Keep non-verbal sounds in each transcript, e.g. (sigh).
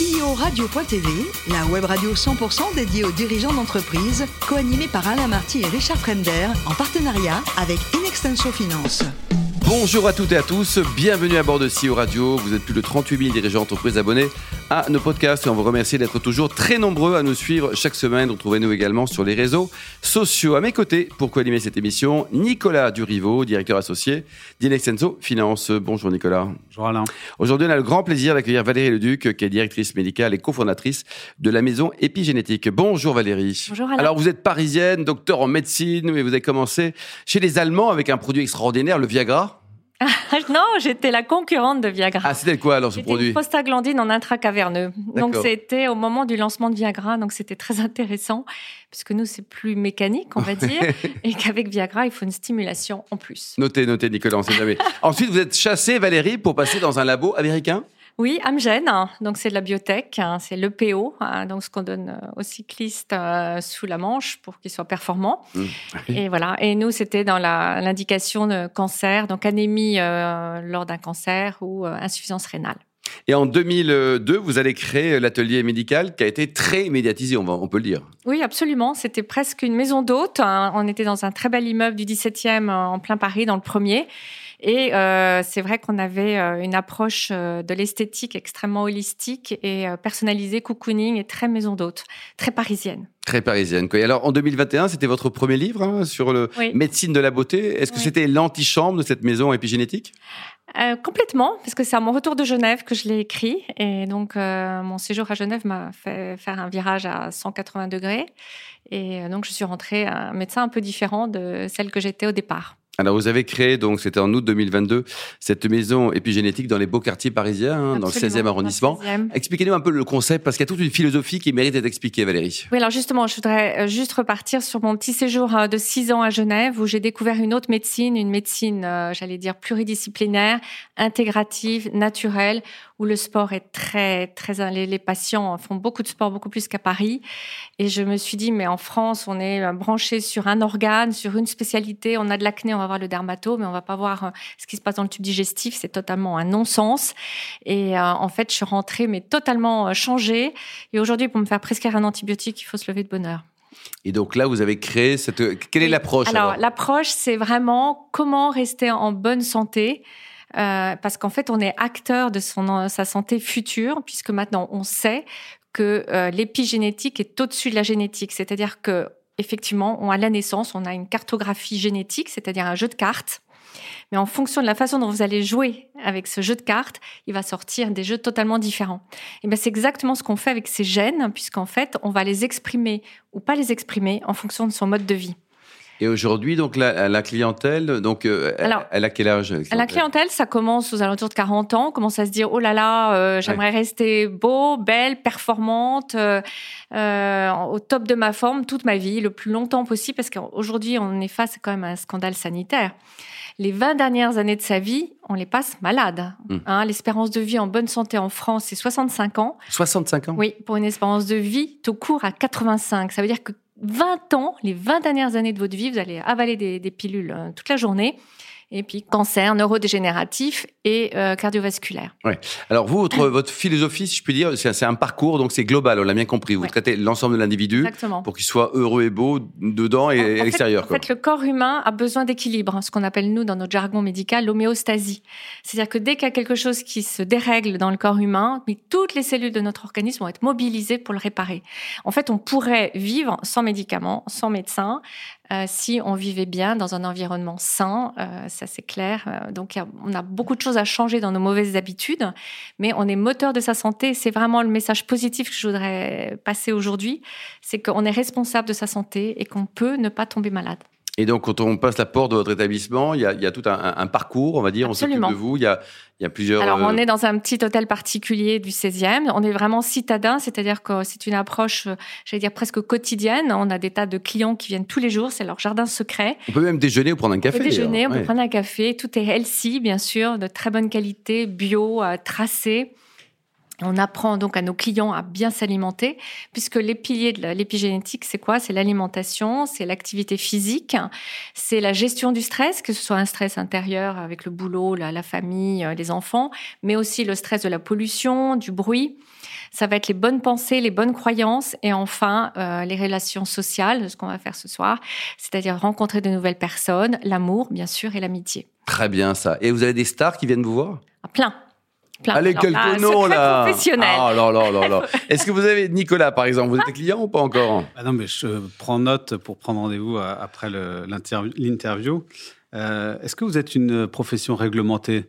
CEO Radio.tv, la web radio 100% dédiée aux dirigeants d'entreprise, co-animée par Alain Marty et Richard Fremder, en partenariat avec Inextenso Finance. Bonjour à toutes et à tous, bienvenue à bord de CEO Radio. Vous êtes plus de 38 000 dirigeants d'entreprise abonnés à nos podcasts et on vous remercie d'être toujours très nombreux à nous suivre chaque semaine. Retrouvez-nous également sur les réseaux sociaux. À mes côtés, pour co-animer cette émission, Nicolas Durivo, directeur associé d'Inexenso Finance. Bonjour Nicolas. Bonjour Alain. Aujourd'hui, on a le grand plaisir d'accueillir Valérie Leduc, qui est directrice médicale et cofondatrice de la maison épigénétique. Bonjour Valérie. Bonjour Alain. Alors vous êtes parisienne, docteur en médecine, mais vous avez commencé chez les Allemands avec un produit extraordinaire, le Viagra. (laughs) non, j'étais la concurrente de Viagra. Ah, c'était quoi alors ce produit une prostaglandine en intracaverneux. Donc c'était au moment du lancement de Viagra, donc c'était très (laughs) intéressant puisque nous c'est plus mécanique, on va dire, et qu'avec Viagra il faut une stimulation en plus. Notez, notez, Nicolas, on sait jamais. (laughs) Ensuite, vous êtes chassé, Valérie, pour passer dans un labo américain? Oui, Amgen, donc c'est de la biotech, hein, c'est l'EPO, hein, donc ce qu'on donne euh, aux cyclistes euh, sous la manche pour qu'ils soient performants. Mmh. Et voilà. Et nous, c'était dans l'indication de cancer, donc anémie euh, lors d'un cancer ou euh, insuffisance rénale. Et en 2002, vous allez créer l'atelier médical qui a été très médiatisé, on, va, on peut le dire. Oui, absolument. C'était presque une maison d'hôte. hein. On était dans un très bel immeuble du 17e euh, en plein Paris, dans le premier. Et euh, c'est vrai qu'on avait euh, une approche euh, de l'esthétique extrêmement holistique et euh, personnalisée, cocooning et très maison d'hôte, très parisienne. Très parisienne. quoi. Alors, en 2021, c'était votre premier livre hein, sur le Oui. médecine de la beauté. Est-ce que Oui. c'était l'antichambre de cette maison épigénétique? Euh, complètement, parce que c'est à mon retour de Genève que je l'ai écrit. Et donc, euh, mon séjour à Genève m'a fait faire un virage à 180 degrés. Et donc, je suis rentrée un médecin un peu différent de celle que j'étais au départ. Alors, vous avez créé, donc c'était en août 2022, cette maison épigénétique dans les beaux quartiers parisiens, hein, dans le Absolument, 16e arrondissement. dans le 16e. Expliquez-nous un peu le concept, parce qu'il y a toute une philosophie qui mérite d'être expliquée, Valérie. Oui, alors justement, je voudrais euh, juste repartir sur mon petit séjour euh, de six ans à Genève où j'ai découvert une autre médecine, une médecine, euh, j'allais dire, pluridisciplinaire, intégrative, naturelle, où le sport est très, très, les, les patients font beaucoup de sport, beaucoup plus qu'à Paris. Et je me suis dit, mais en France, on est euh, branché sur un organe, sur une spécialité. On a de l'acné, on va voir le dermato, mais on va pas voir euh, ce qui se passe dans le tube digestif. C'est totalement un non-sens. Et euh, en fait, je suis rentrée, mais totalement changée. Et aujourd'hui, pour me faire prescrire un antibiotique, il faut se lever de bonne heure. Et donc là, vous avez créé cette... Quelle est l'approche Alors, alors? l'approche, c'est vraiment comment rester en bonne santé. Euh, parce qu'en fait, on est acteur de son, sa santé future, puisque maintenant, on sait que euh, l'épigénétique est au-dessus de la génétique. C'est-à-dire que, effectivement, on, à la naissance, on a une cartographie génétique, c'est-à-dire un jeu de cartes. Mais en fonction de la façon dont vous allez jouer avec ce jeu de cartes, il va sortir des jeux totalement différents. Et ben c'est exactement ce qu'on fait avec ces gènes, puisqu'en fait, on va les exprimer ou pas les exprimer en fonction de son mode de vie. Et aujourd'hui, donc la, la clientèle, donc euh, Alors, elle a quel âge La clientèle, ça commence aux alentours de 40 ans, on commence à se dire, oh là là, euh, j'aimerais rester beau, belle, performante, euh, euh, au top de ma forme toute ma vie, le plus longtemps possible, parce qu'aujourd'hui, on est face quand même à un scandale sanitaire. Les 20 dernières années de sa vie, on les passe malades. Mm. Hein, L'espérance de vie en bonne santé en France, c'est 65 ans. 65 ans? Oui, pour une espérance de vie tout court à 85. Ça veut dire que 20 ans, les 20 dernières années de votre vie, vous allez avaler des, pilules euh, toute la journée. Et puis cancer, neurodégénératif et euh, cardiovasculaire. Alors vous, votre, (clears throat) votre philosophie, si je puis dire, c'est un parcours, donc c'est global, on l'a bien compris. Vous Ouais. traitez l'ensemble de l'individu pour qu'il soit heureux et beau dedans et En- à l'extérieur. En quoi. fait, le corps humain a besoin d'équilibre, ce qu'on appelle nous dans notre jargon médical l'homéostasie. C'est-à-dire que dès qu'il y a quelque chose qui se dérègle dans le corps humain, mais toutes les cellules de notre organisme vont être mobilisées pour le réparer. En fait, on pourrait vivre sans médicaments, sans médecin, euh, si on vivait bien dans un environnement sain, euh, ça c'est clair. Euh, donc on a beaucoup de choses à changer dans nos mauvaises habitudes, mais on est moteur de sa santé. C'est vraiment le message positif que je voudrais passer aujourd'hui, c'est qu'on est responsable de sa santé et qu'on peut ne pas tomber malade. Et donc, quand on passe la porte de votre établissement, il y a, il y a tout un, parcours, on va dire, on s'occupe Absolument. de vous. Il y a, il y a plusieurs. Alors, euh, on est dans un petit hôtel particulier du 16e. On est vraiment citadin, c'est-à-dire que c'est une approche, euh, j'allais dire presque quotidienne. On a des tas de clients qui viennent tous les jours. C'est leur jardin secret. on peut même déjeuner ou prendre un On café. peut déjeuner, d'ailleurs. on peut prendre un café. Tout est healthy, bien sûr, de très bonne qualité, bio, euh, tracé. On apprend donc à nos clients à bien s'alimenter, puisque les piliers de l'épigénétique, c'est quoi? C'est l'alimentation, c'est l'activité physique, c'est la gestion du stress, que ce soit un stress intérieur avec le boulot, la, famille, euh, les enfants, mais aussi le stress de la pollution, du bruit. Ça va être les bonnes pensées, les bonnes croyances, et enfin euh, les relations sociales, ce qu'on va faire ce soir, c'est-à-dire rencontrer de nouvelles personnes, l'amour, bien sûr, et l'amitié. Très bien ça. Et vous avez des stars qui viennent vous voir? Ah, Plein. Allez, quelques noms là. Ah là là là là. (laughs) Est-ce que vous avez Nicolas par exemple Vous êtes client ou pas encore? Ah Non, mais je prends note pour prendre rendez-vous euh, après l'interview. Euh, est-ce que vous êtes une profession réglementée?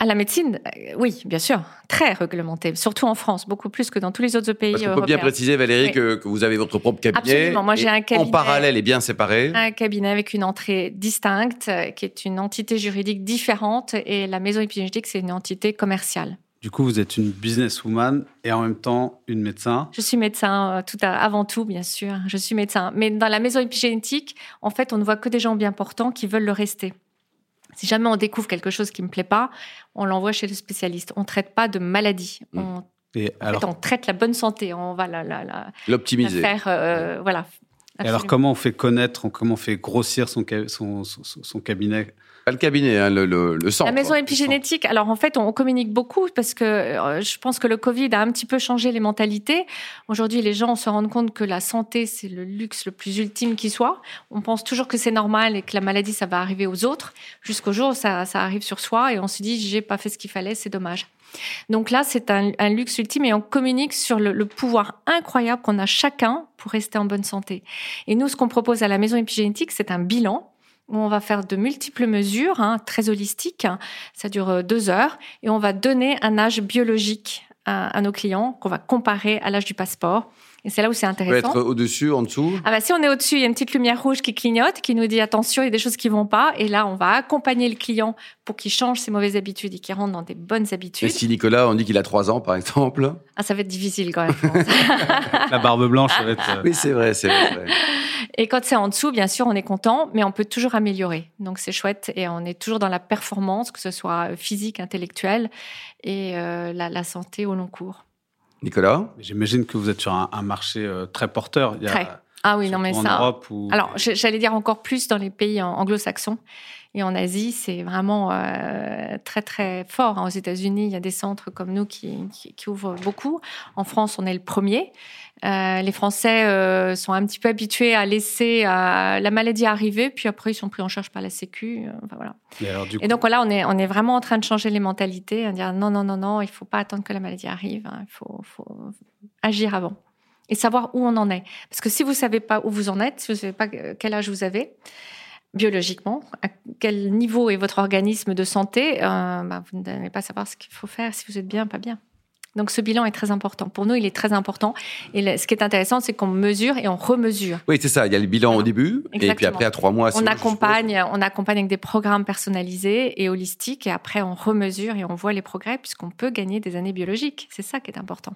À la médecine, euh, oui, bien sûr, très réglementé, surtout en France, beaucoup plus que dans tous les autres pays Parce qu'on peut bien préciser, Valérie, que, vous avez votre propre cabinet. Absolument, moi j'ai un cabinet. En parallèle et bien séparé. Un cabinet avec une entrée distincte, euh, qui est une entité juridique différente, et la maison épigénétique, c'est une entité commerciale. Du coup, vous êtes une businesswoman et en même temps une médecin. Je suis médecin euh, tout avant tout, bien sûr. Je suis médecin. Mais dans la maison épigénétique, en fait, on ne voit que des gens bien portants qui veulent le rester. Si jamais on découvre quelque chose qui me plaît pas, on l'envoie chez le spécialiste. On traite pas de maladie. Mm. On, et alors, on traite la bonne santé. On va la, l'optimiser. Faire, euh, voilà. Et alors, comment on fait connaître, comment on fait grossir son, son, son cabinet le cabinet, hein, le, centre. La maison épigénétique, alors en fait, on communique beaucoup parce que euh, je pense que le Covid a un petit peu changé les mentalités. Aujourd'hui, les gens se rendent compte que la santé, c'est le luxe le plus ultime qui soit. On pense toujours que c'est normal et que la maladie, ça va arriver aux autres, jusqu'au jour ça, arrive sur soi et on se dit, j'ai pas fait ce qu'il fallait, c'est dommage. Donc là, c'est un, luxe ultime et on communique sur le pouvoir incroyable qu'on a chacun pour rester en bonne santé. Et nous, ce qu'on propose à la maison épigénétique, c'est un bilan où on va faire de multiples mesures, hein, très holistiques. Ça dure euh, deux heures et on va donner un âge biologique à, nos clients qu'on va comparer à l'âge du passeport. Et c'est là où c'est intéressant. On peut être au-dessus, en dessous? Ah bah, Si on est au-dessus, il y a une petite lumière rouge qui clignote, qui nous dit attention, il y a des choses qui vont pas. Et là, on va accompagner le client pour qu'il change ses mauvaises habitudes et qu'il rentre dans des bonnes habitudes. Et si Nicolas, on dit qu'il a trois ans, par exemple? Ah, ça va être difficile quand même. (laughs) La barbe blanche, ça va (laughs) être. Euh, oui, c'est vrai, c'est vrai. Et quand c'est en dessous, bien sûr, on est content, mais on peut toujours améliorer. Donc c'est chouette et on est toujours dans la performance, que ce soit physique, intellectuelle et euh, la, santé au long cours. Nicolas? J'imagine que vous êtes sur un, marché euh, très porteur. Il y a, très. Ah oui, non mais ça. Europe Alors j'allais dire encore plus dans les pays anglo-saxons. Et en Asie, c'est vraiment euh, très très fort. Hein. Aux États-Unis, il y a des centres comme nous qui, qui, ouvrent beaucoup. En France, on est le premier. Euh, les Français euh, sont un petit peu habitués à laisser la maladie arriver, puis après ils sont pris en charge par la Sécu. Enfin, voilà. Et, donc là, on est, on est vraiment en train de changer les mentalités, à dire non, non, non, non, il faut pas attendre que la maladie arrive, hein. il faut, faut, agir avant et savoir où on en est. Parce que si vous savez pas où vous en êtes, si vous savez pas quel âge vous avez, biologiquement, à quel niveau est votre organisme de santé, euh, bah, vous n'allez pas savoir ce qu'il faut faire, si vous êtes bien, pas bien. Donc ce bilan est très important. Pour nous, il est très important. Et ce qui est intéressant, c'est qu'on mesure et on remesure. Oui, c'est ça. Il y a le bilan au début, et puis après à trois mois, on accompagne, on accompagne avec des programmes personnalisés et holistiques, et après on remesure et on voit les progrès puisqu'on peut gagner des années biologiques. C'est ça qui est important.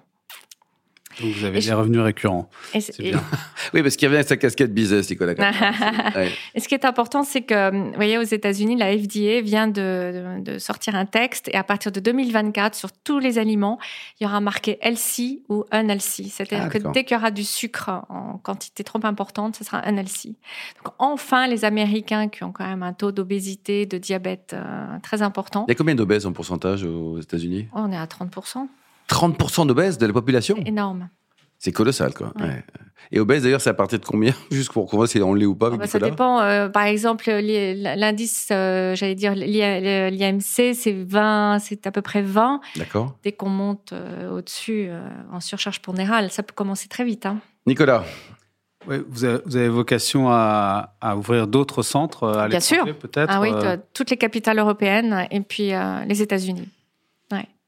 Donc vous avez des revenus récurrents. C'est bien. (laughs) oui, parce qu'il revient avec sa casquette business, Nicolas. (laughs) Et ce qui est important, c'est que, vous voyez, aux États-Unis, la FDA vient de, de, sortir un texte et à partir de 2024, sur tous les aliments, il y aura marqué LC ou unLC. C'est-à-dire ah, que dès qu'il y aura du sucre en quantité trop importante, ce sera unLC. Donc enfin, les Américains qui ont quand même un taux d'obésité, de diabète euh, très important. Il y a combien d'obèses en pourcentage aux États-Unis? On est à 30%. 30% d'obèses de la population Énorme. C'est colossal, quoi. Et obèse, d'ailleurs, c'est à partir de combien (laughs) Juste pour qu'on voit si on l'est ou pas. Ah bah, ça dépend. Euh, par exemple, l'indice, euh, j'allais dire, l'IMC, c'est 20, c'est à peu près 20. D'accord. Dès qu'on monte euh, au-dessus, en surcharge pondérale, ça peut commencer très vite. Hein. Nicolas oui, vous, avez, vocation à, ouvrir d'autres centres à Bien sûr. peut-être Ah oui, toutes les capitales européennes et puis les États-Unis.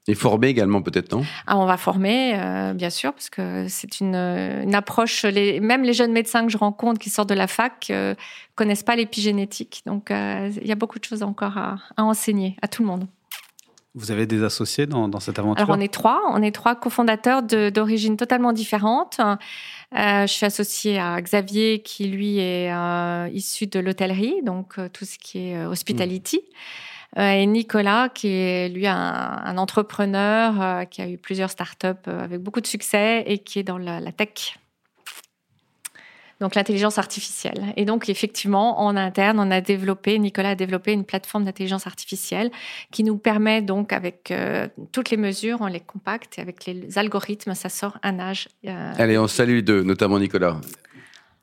Et former également peut-être, non? Ah, On va former, euh, bien sûr, parce que c'est une, une, approche, les, même les jeunes médecins que je rencontre qui sortent de la fac euh, connaissent pas l'épigénétique. Donc euh, il y a beaucoup de choses encore à, à, enseigner à tout le monde. Vous avez des associés dans, dans cette aventure? Alors on est trois, on est trois cofondateurs d'origine totalement différentes. Euh, je suis associée à Xavier qui lui est issu de l'hôtellerie, donc tout ce qui est hospitality. Et Nicolas, qui est lui un, entrepreneur qui a eu plusieurs startups avec beaucoup de succès et qui est dans la tech donc l'intelligence artificielle. Et donc effectivement, en interne, on a développé, Nicolas a développé une plateforme d'intelligence artificielle qui nous permet donc avec euh, toutes les mesures, on les compacte et avec les algorithmes, ça sort un âge. Euh, Allez, on salue deux, notamment Nicolas.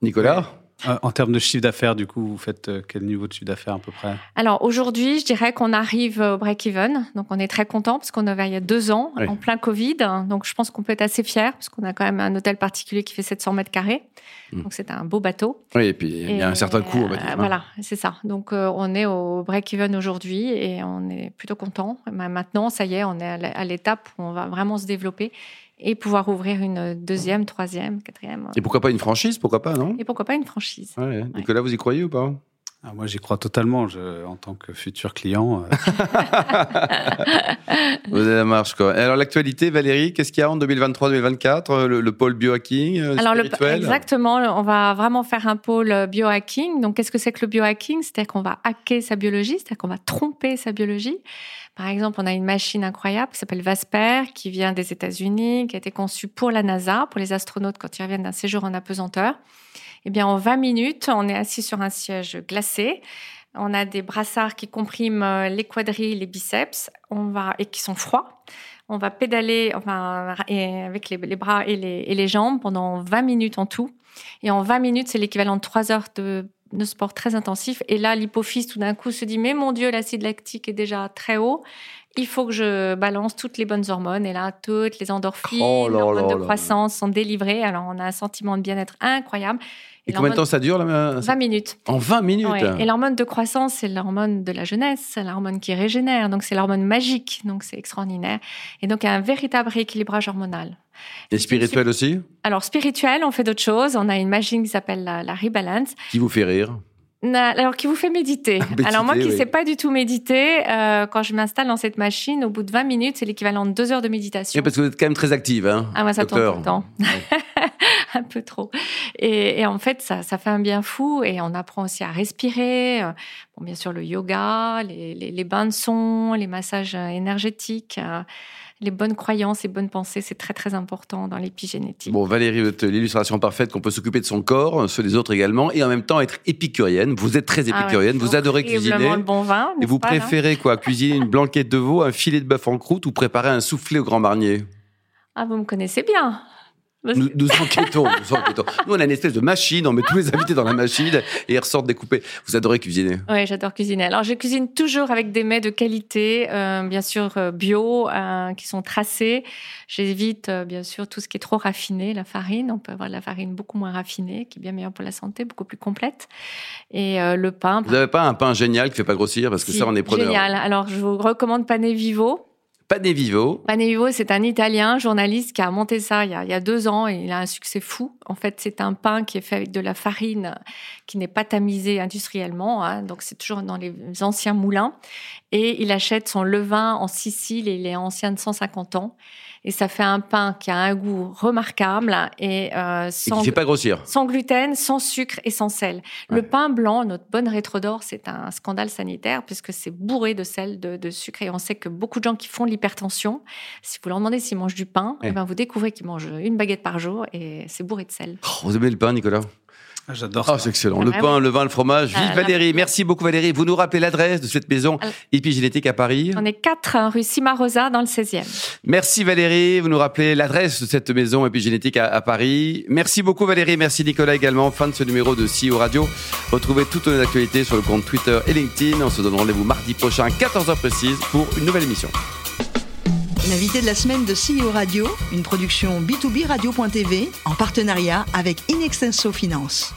Nicolas? Euh, en termes de chiffre d'affaires, du coup, vous faites euh, quel niveau de chiffre d'affaires à peu près? Alors aujourd'hui, je dirais qu'on arrive au break-even. Donc on est très content parce qu'on avait il y a deux ans, en plein Covid. Donc je pense qu'on peut être assez fier parce qu'on a quand même un hôtel particulier qui fait 700 mètres carrés. Hmm. Donc c'est un beau bateau. Oui, et puis il y a un certain coût, dire. Hein. voilà, c'est ça. Donc euh, on est au break-even aujourd'hui et on est plutôt content. Maintenant, ça y est, on est à l'étape où on va vraiment se développer et pouvoir ouvrir une deuxième, troisième, quatrième. Et pourquoi pas une franchise Pourquoi pas, non? Et pourquoi pas une franchise Nicolas, vous y croyez ou pas? Ah, moi, j'y crois totalement, je, en tant que futur client. Euh. (laughs) Vous avez la marche, quoi. alors, l'actualité, Valérie, qu'est-ce qu'il y a en 2023-2024 euh, le, pôle biohacking euh, Alors, exactement, on va vraiment faire un pôle biohacking. Donc, qu'est-ce que c'est que le biohacking? C'est-à-dire qu'on va hacker sa biologie, c'est-à-dire qu'on va tromper sa biologie. Par exemple, on a une machine incroyable qui s'appelle Vasper, qui vient des États-Unis, qui a été conçue pour la NASA, pour les astronautes quand ils reviennent d'un séjour en apesanteur. Eh bien, en 20 minutes, on est assis sur un siège glacé. On a des brassards qui compriment euh, les quadrilles, les biceps, on va et qui sont froids. On va pédaler enfin, avec les, bras et les, et les, jambes pendant 20 minutes en tout. Et en 20 minutes, c'est l'équivalent de 3 heures de, de, sport très intensif. Et là, l'hypophyse, tout d'un coup, se dit, mais mon Dieu, l'acide lactique est déjà très haut il faut que je balance toutes les bonnes hormones. Et là, toutes les endorphines, oh les hormones de croissance sont délivrées. Alors, on a un sentiment de bien-être incroyable. Et, combien de temps ça dure là 20 minutes. En 20 minutes Et l'hormone de croissance, c'est l'hormone de la jeunesse, c'est l'hormone qui régénère, donc c'est l'hormone magique, donc c'est extraordinaire. Et donc, il y a un véritable rééquilibrage hormonal. Et spirituel aussi? Alors, spirituel, on fait d'autres choses. On a une machine qui s'appelle la, la Rebalance. Qui vous fait rire? Alors, qui vous fait méditer. alors, moi qui ne sais pas du tout méditer, euh, quand je m'installe dans cette machine, au bout de 20 minutes, c'est l'équivalent de deux heures de méditation. parce que vous êtes quand même très active, hein Ah, moi, ça tourne tout le temps. (laughs) un peu trop. Et, en fait, ça, ça, fait un bien fou et on apprend aussi à respirer. Bon, bien sûr, le yoga, les, les bains de son, les massages énergétiques. Euh, les bonnes croyances et bonnes pensées, c'est très très important dans l'épigénétique. Bon, Valérie, l'illustration parfaite qu'on peut s'occuper de son corps, ceux des autres également, et en même temps être épicurienne. Vous êtes très ah épicurienne, vous adorez cuisiner. le bon vin. Et vous préférez quoi Cuisiner une blanquette de veau, un filet de bœuf en croûte ou préparer un soufflé au grand marnier? Ah, vous me connaissez bien. Nous, nous, enquêtons, nous enquêtons. Nous, on a une espèce de machine, on met tous les invités dans la machine et ils ressortent découpés. Vous adorez cuisiner Oui, j'adore cuisiner. Alors, je cuisine toujours avec des mets de qualité, euh, bien sûr euh, bio, euh, qui sont tracés. J'évite, euh, bien sûr, tout ce qui est trop raffiné, la farine. On peut avoir de la farine beaucoup moins raffinée, qui est bien meilleure pour la santé, beaucoup plus complète. Et le pain. Vous n'avez pas un pain génial qui fait pas grossir Parce que ça, on est preneur. Génial. Alors, je vous recommande Pane Vivo Panevivo. Panevivo, c'est un Italien journaliste qui a monté ça il y a, deux ans et il a un succès fou. En fait, c'est un pain qui est fait avec de la farine qui n'est pas tamisée industriellement, hein. donc c'est toujours dans les anciens moulins. Et il achète son levain en Sicile et il est ancien de 150 ans et ça fait un pain qui a un goût remarquable et, euh, sans, fait pas grossir. sans gluten, sans sucre et sans sel. Le pain blanc, notre bonne rétro d'or, c'est un scandale sanitaire puisque c'est bourré de sel, de, sucre et on sait que beaucoup de gens qui font l'hypertension, si vous leur demandez s'ils mangent du pain, eh ben vous découvrez qu'ils mangent une baguette par jour et c'est bourré de sel. Oh, vous aimez le pain, Nicolas? Ah, j'adore ah, c'est excellent. Le pain, le vin, le fromage. Vive ah, Valérie. Merci beaucoup Valérie. Vous nous rappelez l'adresse de cette maison épigénétique à Paris On est 4 rue Cimarosa dans le 16e. Merci Valérie. Vous nous rappelez l'adresse de cette maison épigénétique à, Paris. Merci beaucoup Valérie. Merci Nicolas également. Fin de ce numéro de CEO Radio. Retrouvez toutes nos actualités sur le compte Twitter et LinkedIn. On se donne rendez-vous mardi prochain, 14h précise, pour une nouvelle émission. L'invité de la semaine de CEO Radio, une production B2B Radio.tv en partenariat avec Inextenso Finance.